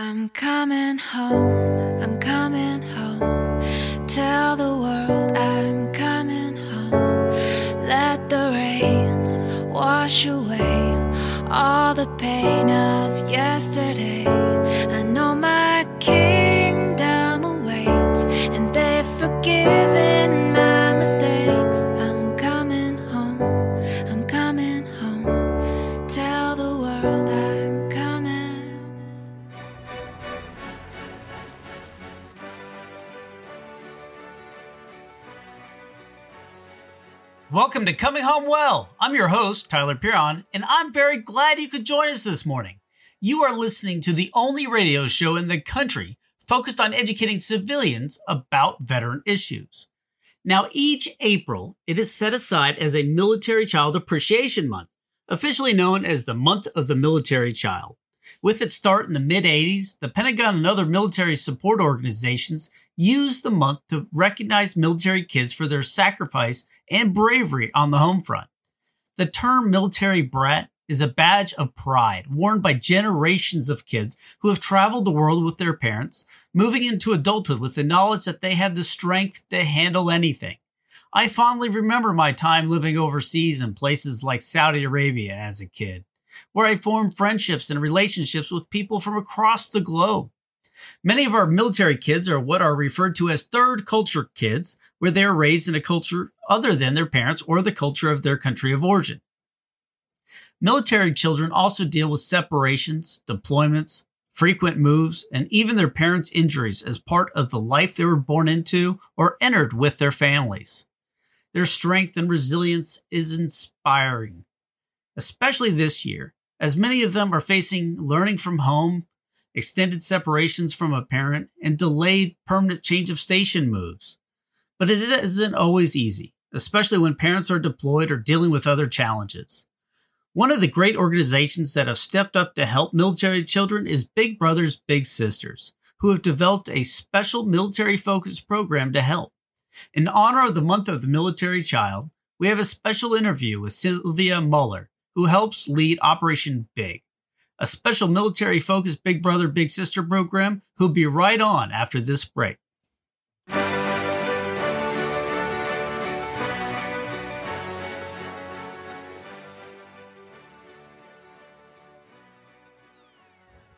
I'm coming home, I'm coming Welcome to Coming Home Well. I'm your host, Tyler Piron, and I'm very glad you could join us this morning. You are listening to the only radio show in the country focused on educating civilians about veteran issues. Now, each April, it is set aside as a Military Child Appreciation Month, officially known as the Month of the Military Child. With its start in the mid 80s, the Pentagon and other military support organizations used the month to recognize military kids for their sacrifice and bravery on the home front. The term military brat is a badge of pride worn by generations of kids who have traveled the world with their parents, moving into adulthood with the knowledge that they had the strength to handle anything. I fondly remember my time living overseas in places like Saudi Arabia as a kid where I formed friendships and relationships with people from across the globe. Many of our military kids are what are referred to as third culture kids, where they are raised in a culture other than their parents or the culture of their country of origin. Military children also deal with separations, deployments, frequent moves, and even their parents' injuries as part of the life they were born into or entered with their families. Their strength and resilience is inspiring, especially this year, as many of them are facing learning from home, extended separations from a parent, and delayed permanent change of station moves. But it isn't always easy, especially when parents are deployed or dealing with other challenges. One of the great organizations that have stepped up to help military children is Big Brothers Big Sisters, who have developed a special military focused program to help. In honor of the month of the military child, we have a special interview with Sylvia Muller, who helps lead Operation Big, a special military focused Big Brother Big Sister program who'll be right on after this break.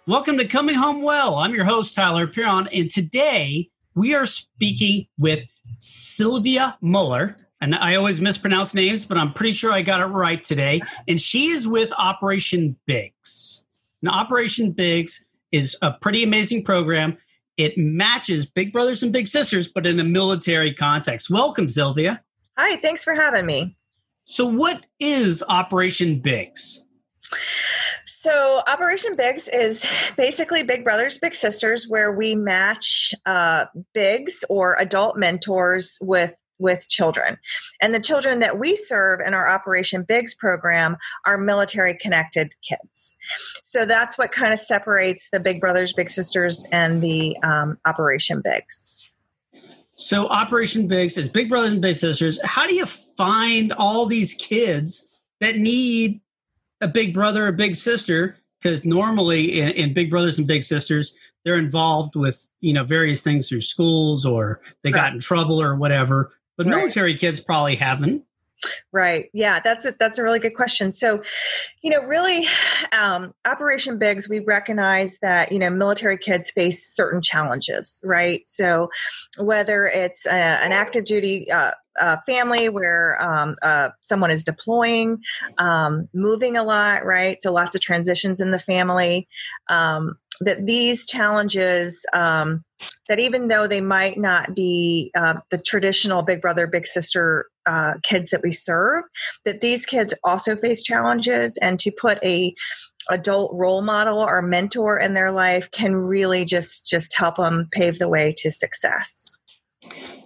Welcome to Coming Home Well. I'm your host, Tyler Piron, and today we are speaking with Sylvia Muller. And I always mispronounce names, but I'm pretty sure I got it right today. And she is with Operation Bigs. Now, Operation Bigs is a pretty amazing program. It matches Big Brothers and Big Sisters, but in a military context. Welcome, Sylvia. Hi, thanks for having me. So, what is Operation Bigs? So, Operation Bigs is basically Big Brothers, Big Sisters, where we match uh, bigs or adult mentors with with children. And the children that we serve in our Operation Bigs program are military connected kids. So that's what kind of separates the Big Brothers, Big Sisters and the um, Operation Bigs. So, Operation Bigs is Big Brothers and Big Sisters. How do you find all these kids that need a big brother or big sister? Because normally in, in, Big Brothers and Big Sisters, they're involved with you know various things through schools or they right. got in trouble or whatever. But right. military kids probably haven't. Right. Yeah, that's a, that's a really good question. So, you know, really, um, Operation Bigs, we recognize that you know military kids face certain challenges, right? So, whether it's a, an active duty uh, uh, family where um, uh, someone is deploying, um, moving a lot, right? So, lots of transitions in the family. Um, that these challenges um, that even though they might not be uh, the traditional big brother big sister uh, kids that we serve that these kids also face challenges. And to put a adult role model or mentor in their life can really just just help them pave the way to success.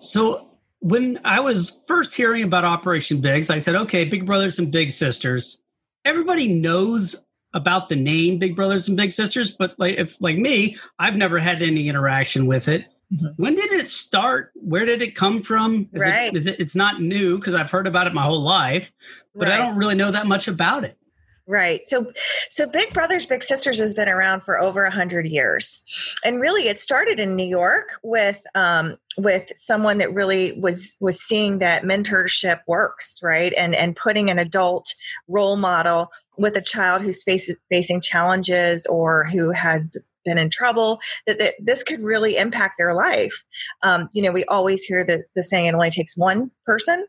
So when i was first hearing about operation bigs i said okay big brothers and big sisters. Everybody knows about the name Big Brothers and Big Sisters, but like if like me, I've never had any interaction with it. Mm-hmm. When did it start? Where did it come from? Is right. it is it it's not new because I've heard about it my whole life, but right. I don't really know that much about it. Right. So, so Big Brothers Big Sisters has been around for over a hundred years, and really, it started in New York with um, with someone that really was was seeing that mentorship works, right, and and putting an adult role model with a child who's face, facing challenges or who has been in trouble that, that this could really impact their life. Um, you know we always hear the, the saying it only takes one person.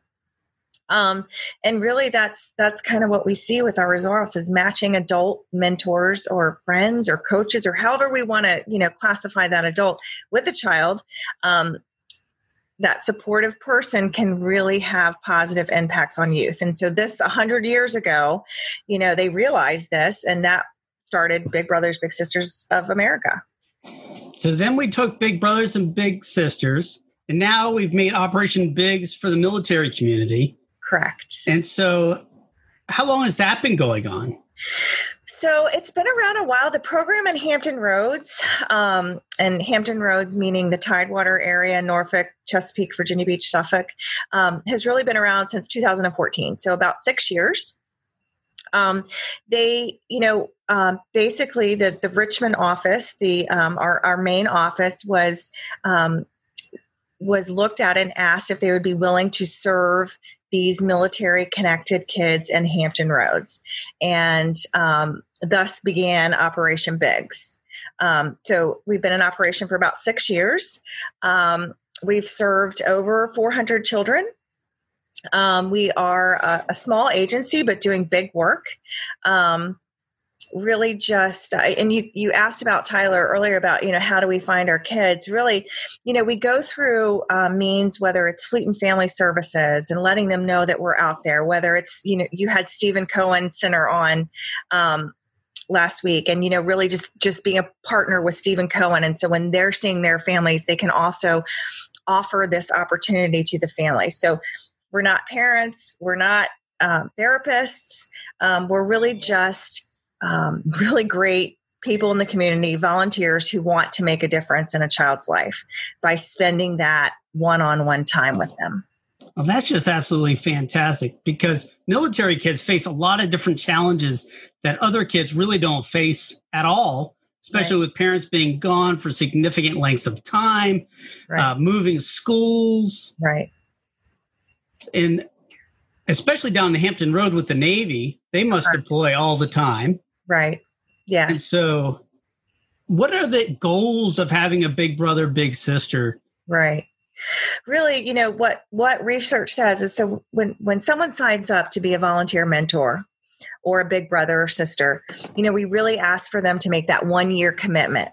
Um, and really that's that's kind of what we see with our results is matching adult mentors or friends or coaches or however we want to you know classify that adult with a child. Um, that supportive person can really have positive impacts on youth and so this 100 years ago you know they realized this and that started big brothers big sisters of america so then we took big brothers and big sisters and now we've made operation bigs for the military community Correct. And so, how long has that been going on? So it's been around a while. The program in Hampton Roads, um, and Hampton Roads meaning the Tidewater area, Norfolk, Chesapeake, Virginia Beach, Suffolk, um, has really been around since 2014. So about six years. Um, they, you know, um, basically the the Richmond office, the um, our our main office was um, was looked at and asked if they would be willing to serve these military connected kids in Hampton Roads. And um, thus began Operation Bigs. Um, so we've been in operation for about six years. Um, we've served over 400 children. Um, we are a, a, small agency, but doing big work. Um, really just uh, and you you asked about tyler earlier about you know how do we find our kids? Really you know we go through um, means whether it's fleet and family services and letting them know that we're out there whether it's you know you had steven cohen center on um, last week and you know really just just being a partner with steven cohen. And so when they're seeing their families they can also offer this opportunity to the family. So we're not parents we're not um, therapists. Um, we're really just um, really great people in the community, volunteers who want to make a difference in a child's life by spending that one on one time with them. Well, that's just absolutely fantastic because military kids face a lot of different challenges that other kids really don't face at all, especially right. with parents being gone for significant lengths of time, right. uh, moving schools. Right. And especially down the Hampton Road with the Navy, they must deploy all the time. Right. Yeah. And so, what are the goals of having a big brother, big sister? Right. Really, you know what what research says is so when when someone signs up to be a volunteer mentor or a big brother or sister, you know, we really ask for them to make that one year commitment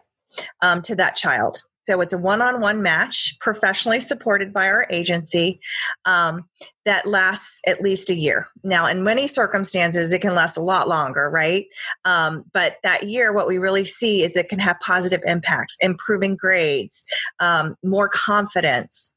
um, to that child. So it's a one on one match, professionally supported by our agency, um, that lasts at least a year. Now, in many circumstances, it can last a lot longer, right? Um, but that year, what we really see is it can have positive impacts, improving grades, um, more confidence,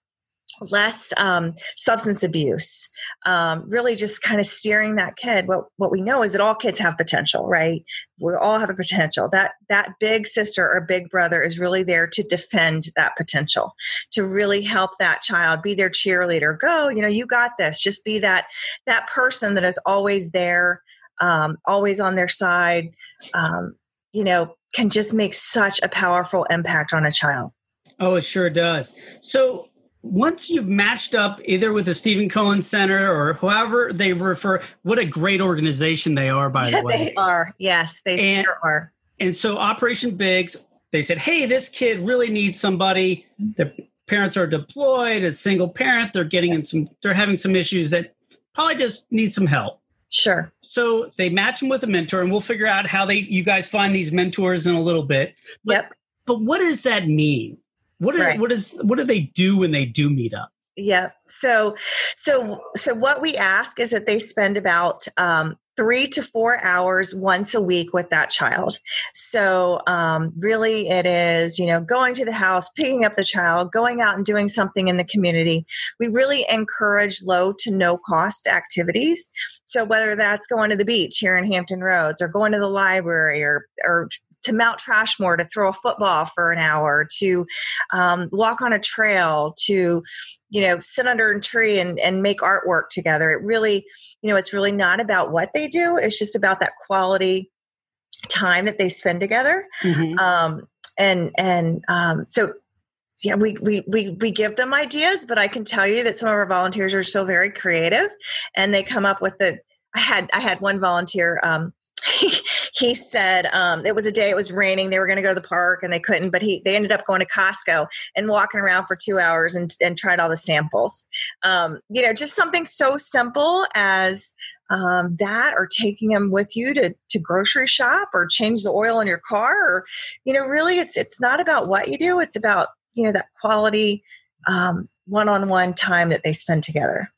less um, substance abuse um, really just kind of steering that kid. What what we know is that all kids have potential right? We all have a potential. That that big sister or big brother is really there to defend that potential to really help that child be their cheerleader. Go you know you got this. Just be that that person that is always there um, always on their side um, you know can just make such a powerful impact on a child. Oh it sure does. So once you've matched up either with the Steven Cohen Center or whoever they refer, what a great organization they are, by the way. they are. Yes, they and, sure are. And so Operation Bigs, they said, hey, this kid really needs somebody. Their parents are deployed as single parent. They're getting in some, they're having some issues that probably just need some help. Sure. So they match them with a mentor, and we'll figure out how they you guys find these mentors in a little bit. But, yep. But what does that mean? What is right. what is what do they do when they do meet up? Yeah. So so so what we ask is that they spend about um, three to four hours once a week with that child. So, um, really, it is, you know, going to the house, picking up the child, going out and doing something in the community. We really encourage low to no cost activities. So, whether that's going to the beach here in Hampton Roads or going to the library or, or to Mount Trashmore to throw a football for an hour, to um, walk on a trail, to you know sit under a tree and, and make artwork together. It really, you know, it's really not about what they do. It's just about that quality time that they spend together. Mm-hmm. Um, and and um, so yeah, we, we we we give them ideas, but I can tell you that some of our volunteers are still very creative, and they come up with the. I had I had one volunteer. Um, he, he said um, it was a day it was raining. They were going to go to the park and they couldn't, but he they ended up going to Costco and walking around for two hours and and tried all the samples. Um, you know, just something so simple as um, that or taking them with you to, to grocery shop or change the oil in your car or you know really it's it's not about what you do it's about you know that quality um, one-on-one time that they spend together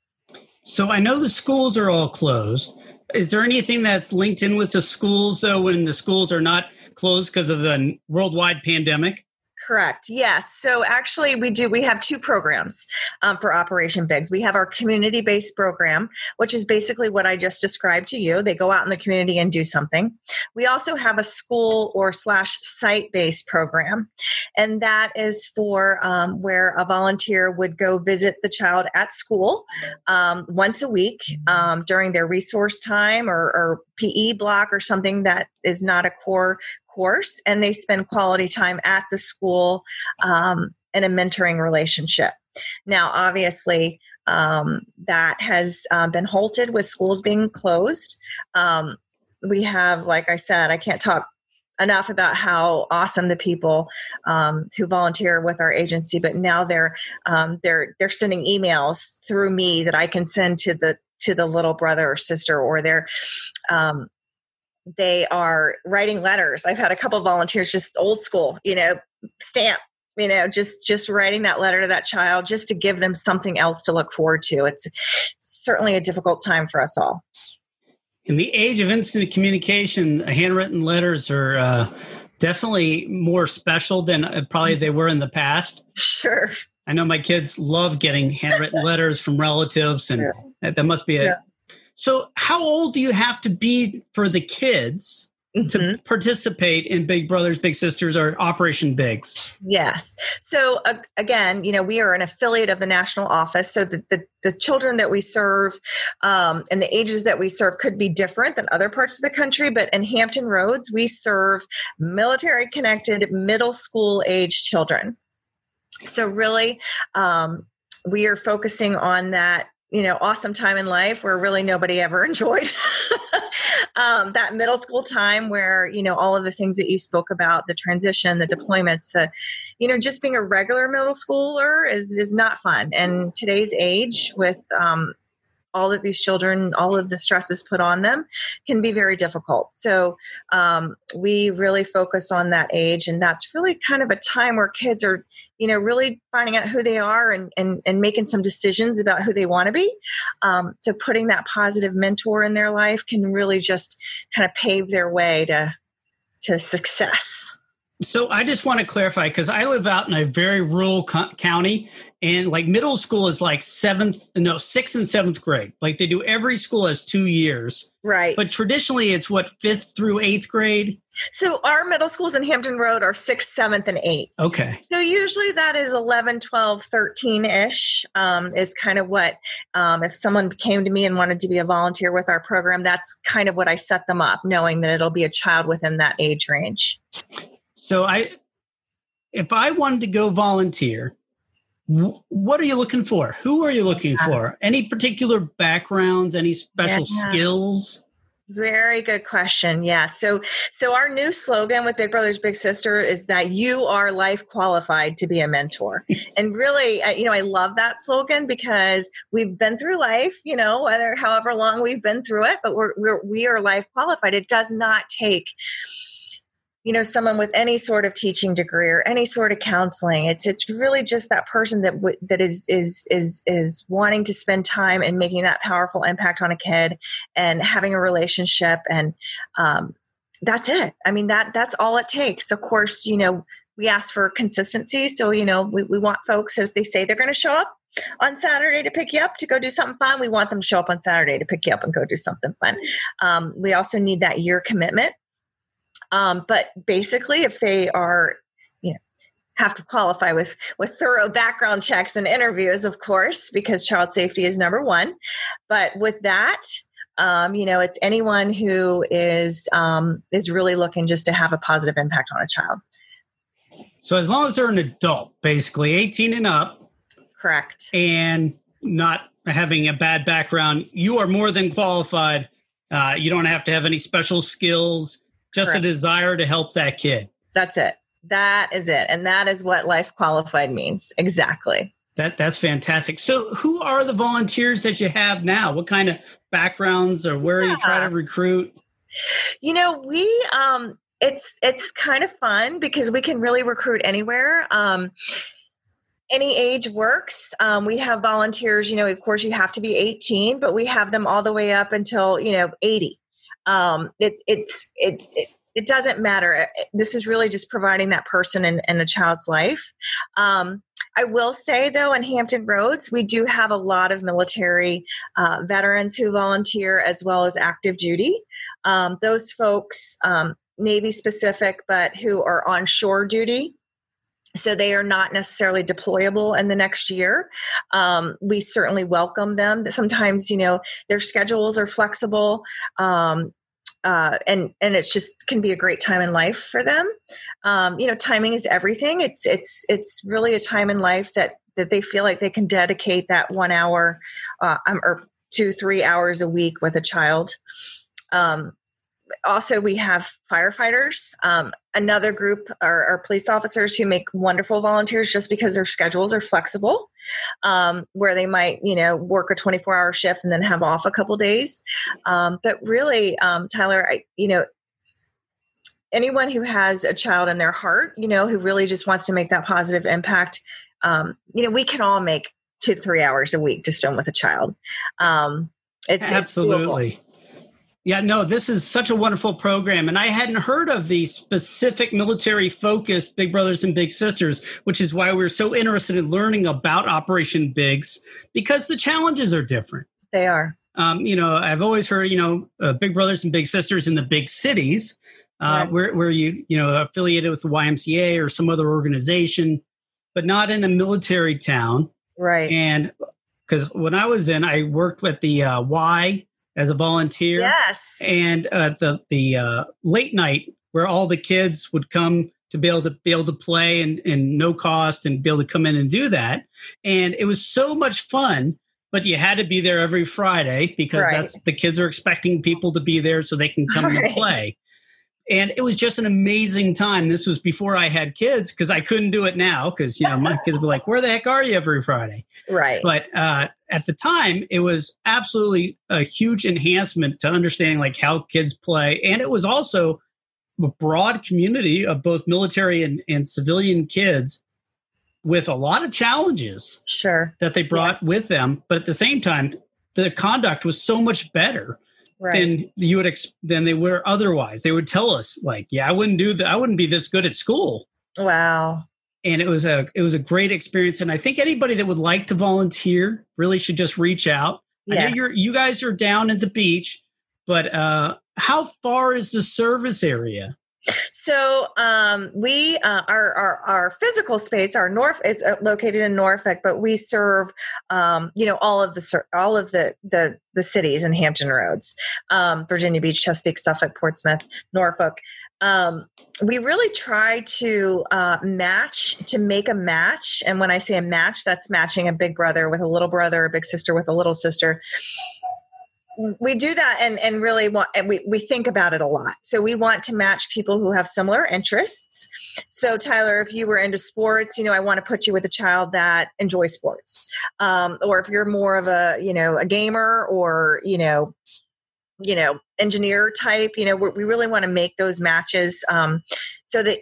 so i know the schools are all closed. Is there anything that's linked in with the schools though when the schools are not closed because of the worldwide pandemic Correct. Yes. So actually, we do. We have two programs um, for Operation Bigs. We have our community-based program, which is basically what I just described to you. They go out in the community and do something. We also have a school or slash site-based program, and that is for um, where a volunteer would go visit the child at school um, once a week um, during their resource time or, or PE block or something that is not a core course and they spend quality time at the school um, in a mentoring relationship. Now, obviously, um, that has uh, been halted with schools being closed. Um, we have, like I said, I can't talk enough about how awesome the people um, who volunteer with our agency but now they're um, they're they're sending emails through me that i can send to the to the little brother or sister or they're um, they are writing letters. I've had a couple volunteers just old school you know stamp you know just just writing that letter to that child just to give them something else to look forward to. It's certainly a difficult time for us all. In the age of instant communication handwritten letters are uh, definitely more special than uh, probably they were in the past. Sure. I know my kids love getting handwritten letters from relatives and yeah. that must be a, yeah. So, how old do you have to be for the kids mm-hmm. to participate in Big Brothers Big Sisters or Operation Bigs? Yes. So uh, again, you know, we are an affiliate of the national office, so the the, the children that we serve um, and the ages that we serve could be different than other parts of the country. But in Hampton Roads, we serve military connected middle school age children. So really. Um, we are focusing on that you know awesome time in life where really nobody ever enjoyed um, that middle school time where you know all of the things that you spoke about the transition the deployments the you know just being a regular middle schooler is is not fun. And today's age with um, all of these children, all of the stresses put on them can be very difficult. So um, we really focus on that age, and that's really kind of a time where kids are, you know, really finding out who they are and and, and making some decisions about who they want to be. Um, so putting that positive mentor in their life can really just kind of pave their way to to success. So I just want to clarify because I live out in a very rural co- county, and like middle school is like seventh, no, sixth and seventh grade. Like they do every school has two years, right? But traditionally, it's what fifth through eighth grade. So our middle schools in Hampton Road are sixth, seventh, and eighth. Okay. So usually that is 11, 12, 13 ish um, is kind of what, um, if someone came to me and wanted to be a volunteer with our program, that's kind of what I set them up, knowing that it'll be a child within that age range. So I, if I wanted to go volunteer, what are you looking for? Who are you looking for? Any particular backgrounds? Any special yeah. skills? Very good question. Yeah. So so our new slogan with Big Brothers Big Sister is that you are life qualified to be a mentor. and really, you know, I love that slogan because we've been through life, you know, whether however long we've been through it, but we're, we're we are life qualified. It does not take you know someone with any sort of teaching degree or any sort of counseling it's it's really just that person that w- that is is is is wanting to spend time and making that powerful impact on a kid and having a relationship and um, that's it i mean that that's all it takes of course you know we ask for consistency so you know we, we want folks if they say they're going to show up on Saturday to pick you up to go do something fun. We want them to show up on Saturday to pick you up and go do something fun. Um, we also need that year commitment Um, but basically, if they are you know have to qualify with with thorough background checks and interviews of course because child safety is number one. But with that um, you know it's anyone who is um, is really looking just to have a positive impact on a child. So as long as they're an adult basically 18 and up. Correct. And not having a bad background you are more than qualified. Uh, you don't have to have any special skills just correct. a desire to help that kid that's it that is it. And that is what life qualified means. Exactly. That that's fantastic. So who are the volunteers that you have now? What kind of backgrounds or where yeah. are you trying to recruit? You know, we um it's it's kind of fun because we can really recruit anywhere. Um any age works. Um, we have volunteers, you know, of course you have to be 18, but we have them all the way up until, you know, 80. Um, it, it's, it, it it doesn't matter. This is really just providing that person in, in a child's life. Um, I will say, though, in Hampton Roads, we do have a lot of military uh, veterans who volunteer as well as active duty. Um, those folks, um, Navy specific, but who are on shore duty. So they are not necessarily deployable in the next year. Um, we certainly welcome them. Sometimes, you know, their schedules are flexible. Um, uh, and and it's just can be a great time in life for them. Um, you know, timing is everything. It's it's it's really a time in life that that they feel like they can dedicate that one hour uh, um, or two three hours a week with a child. Um, also we have firefighters um, another group are, are, police officers who make wonderful volunteers just because their schedules are flexible um, where they might you know work a 24 hour shift and then have off a couple days. Um, but really um, tyler I, you know anyone who has a child in their heart you know who really just wants to make that positive impact um, you know we can all make two three hours a week to spend with a child. Um, it's absolutely. it's yeah, no, this is such a wonderful program. And I hadn't heard of the specific military focused Big Brothers and Big Sisters, which is why we're so interested in learning about Operation Bigs because the challenges are different. They are. Um, you know, I've always heard, you know, uh, Big Brothers and Big Sisters in the big cities, uh, right. where, where you, you know, affiliated with the YMCA or some other organization, but not in a military town. Right. And because when I was in, I worked with the uh, Y as a volunteer. Yes. And uh, the the uh, late night where all the kids would come to be able to be able to play and, and no cost and be able to come in and do that. And it was so much fun, but you had to be there every Friday because right. that's the kids are expecting people to be there so they can come right. and play and it was just an amazing time. This was before I had kids because I couldn't do it now because you know my kids would be like, "Where the heck are you every Friday?" Right. But uh, at the time, it was absolutely a huge enhancement to understanding like how kids play, and it was also a broad community of both military and, and civilian kids with a lot of challenges. Sure. That they brought yeah. with them, but at the same time, the conduct was so much better right. than you would ex- than they were otherwise. They would tell us like, "Yeah, I wouldn't do that. I wouldn't be this good at school." Wow. And it was a it was a great experience, and I think anybody that would like to volunteer really should just reach out. Yeah. I know you're you guys are down at the beach, but uh, how far is the service area? So um, we uh, our, our, our physical space, our North is uh, located in Norfolk, but we serve um, you know all of the all of the the the cities in Hampton Roads, um, Virginia Beach, Chesapeake, Suffolk, Portsmouth, Norfolk. Um, we really try to uh, match to make a match, and when I say a match, that's matching a big brother with a little brother, a big sister with a little sister we do that and, and really want and we, we think about it a lot. So we want to match people who have similar interests. So tyler if you were into sports you know i want to put you with a child that enjoys sports. Um, or if you're more of a you know a gamer or you know you know engineer type you know we really want to make those matches um, so that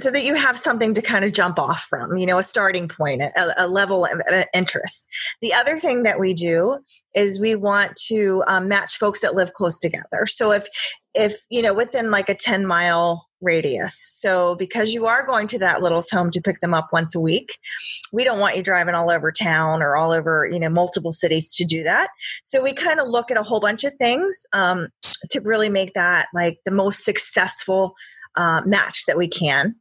so that you have something to kind of jump off from, you know, a starting point, a, a level of interest. The other thing that we do is we want to um, match folks that live close together. So if if you know within like a 10 mile radius. So, because you are going to that little's home to pick them up once a week, we don't want you driving all over town or all over, you know, multiple cities to do that. So, we kind of look at a whole bunch of things um, to really make that like the most successful uh, match that we can.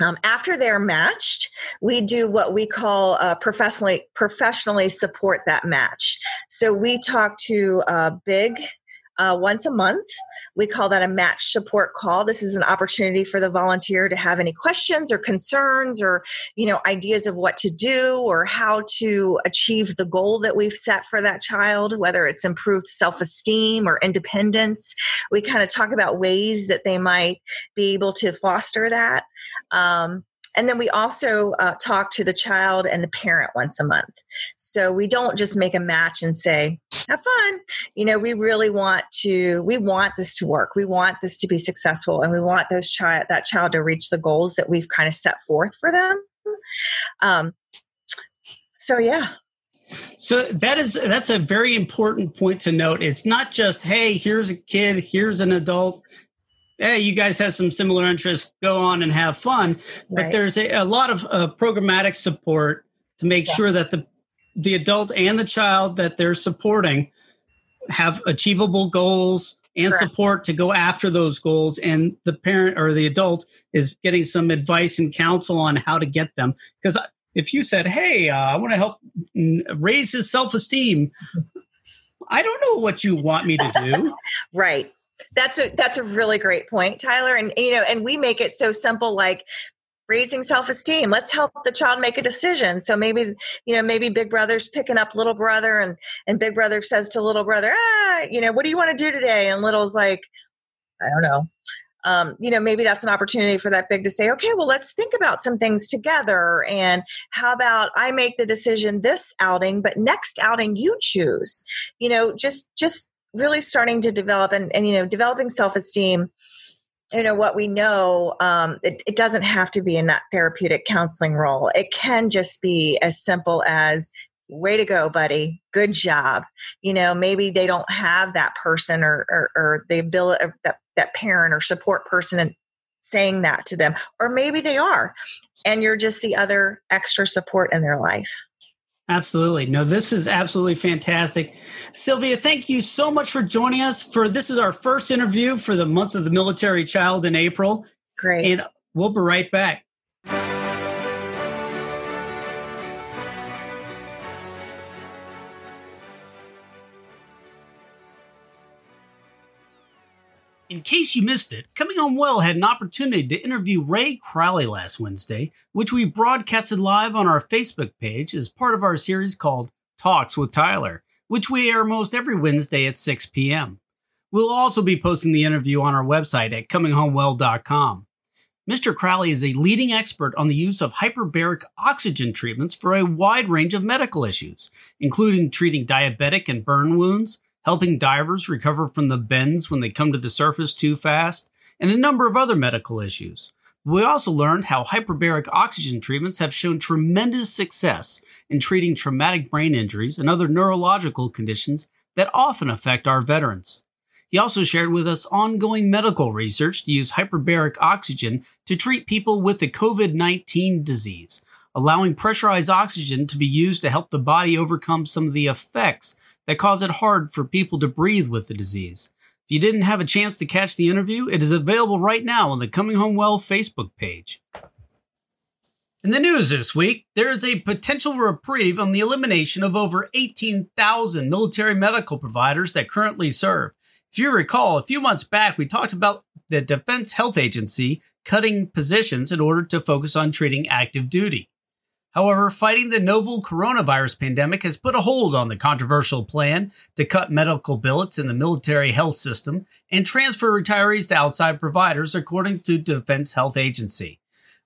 Um, after they're matched, we do what we call uh, professionally professionally support that match. So we talk to uh, big uh, once a month. We call that a match support call. This is an opportunity for the volunteer to have any questions or concerns or you know ideas of what to do or how to achieve the goal that we've set for that child, whether it's improved self-esteem or independence. We kind of talk about ways that they might be able to foster that. Um, and then we also uh, talk to the child and the parent once a month. So we don't just make a match and say, have fun. You know, we really want to, we want this to work. We want this to be successful and we want those child, that child to reach the goals that we've kind of set forth for them. Um, so yeah. So that is that's a very important point to note. It's not just hey, here's a kid, here's an adult, hey, you guys have some similar interests, go on and have fun. Right. But there's a, a, lot of uh, programmatic support to make yeah. sure that the the adult and the child that they're supporting have achievable goals and Correct. support to go after those goals and the parent or the adult is getting some advice and counsel on how to get them because if you said hey uh, i want to help raise his self-esteem i don't know what you want me to do right that's a that's a really great point, Tyler. And you know, and we make it so simple like raising self-esteem. Let's help the child make a decision. So maybe you know maybe big brother's picking up little brother and and big brother says to little brother ah you know what do you want to do today? And little's like i don't know. Um, you know maybe that's an opportunity for that big to say okay well let's think about some things together and how about i make the decision this outing but next outing you choose. You know just just really starting to develop and, and you know developing self-esteem you know what we know um, it, it, doesn't have to be in that therapeutic counseling role. It can just be as simple as way to go buddy. Good job. You know maybe they don't have that person or or, or the ability of that, that parent or support person and saying that to them or maybe they are and you're just the other extra support in their life Absolutely. No, this is absolutely fantastic. Sylvia, thank you so much for joining us for this is our first interview for the month of the military child in April. Great. And we'll be right back. In case you missed it, Coming Home Well had an opportunity to interview Ray Crowley last Wednesday, which we broadcasted live on our Facebook page as part of our series called Talks with Tyler, which we air most every Wednesday at 6 p.m. We'll also be posting the interview on our website at cominghomewell.com. Mr. Crowley is a leading expert on the use of hyperbaric oxygen treatments for a wide range of medical issues, including treating diabetic and burn wounds, helping divers recover from the bends when they come to the surface too fast, and a number of other medical issues. We also learned how hyperbaric oxygen treatments have shown tremendous success in treating traumatic brain injuries and other neurological conditions that often affect our veterans. He also shared with us ongoing medical research to use hyperbaric oxygen to treat people with the COVID 19 disease, allowing pressurized oxygen to be used to help the body overcome some of the effects that cause it hard for people to breathe with the disease. If you didn't have a chance to catch the interview, it is available right now on the Coming Home Well Facebook page. In the news this week, there is a potential reprieve on the elimination of over 18,000 military medical providers that currently serve. If you recall, a few months back, we talked about the Defense Health Agency cutting positions in order to focus on treating active duty. However, fighting the novel coronavirus pandemic has put a hold on the controversial plan to cut medical billets in the military health system and transfer retirees to outside providers, according to Defense Health Agency.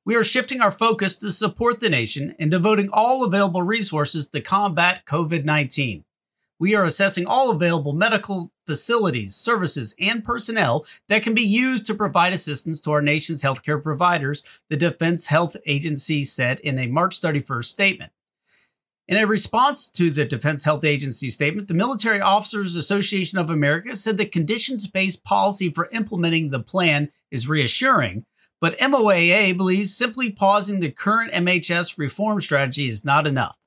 We are shifting our focus to support the nation and devoting all available resources to combat COVID 19 we are assessing all available medical facilities, services, and personnel that can be used to provide assistance to our nation's healthcare providers, the Defense Health Agency said in a March 31st statement. In a response to the Defense Health Agency statement, the Military Officers Association of America said the conditions based policy for implementing the plan is reassuring, but MOAA believes simply pausing the current MHS reform strategy is not enough.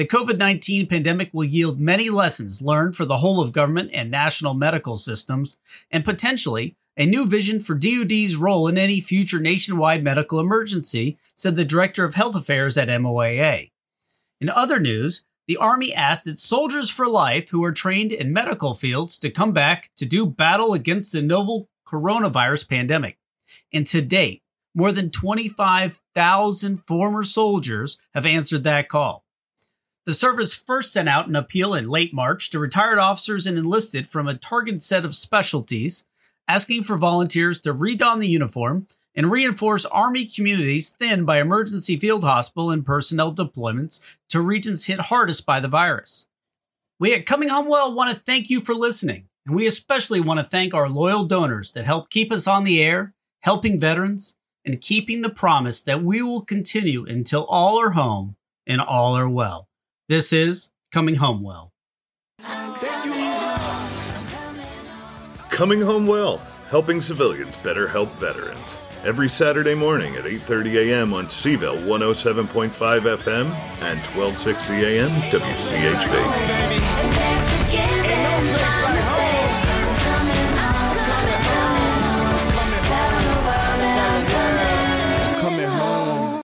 The COVID 19 pandemic will yield many lessons learned for the whole of government and national medical systems, and potentially a new vision for DoD's role in any future nationwide medical emergency, said the Director of Health Affairs at MOAA. In other news, the Army asked its soldiers for life who are trained in medical fields to come back to do battle against the novel coronavirus pandemic. And to date, more than 25,000 former soldiers have answered that call. The service first sent out an appeal in late March to retired officers and enlisted from a targeted set of specialties, asking for volunteers to redon the uniform and reinforce Army communities thinned by emergency field hospital and personnel deployments to regions hit hardest by the virus. We at Coming Home Well want to thank you for listening, and we especially want to thank our loyal donors that help keep us on the air, helping veterans, and keeping the promise that we will continue until all are home and all are well. This is Coming Home Well. Coming Home Well, helping civilians better help veterans. Every Saturday morning at 8:30 a.m. on Cville 107.5 FM and 1260 a.m. WCHV.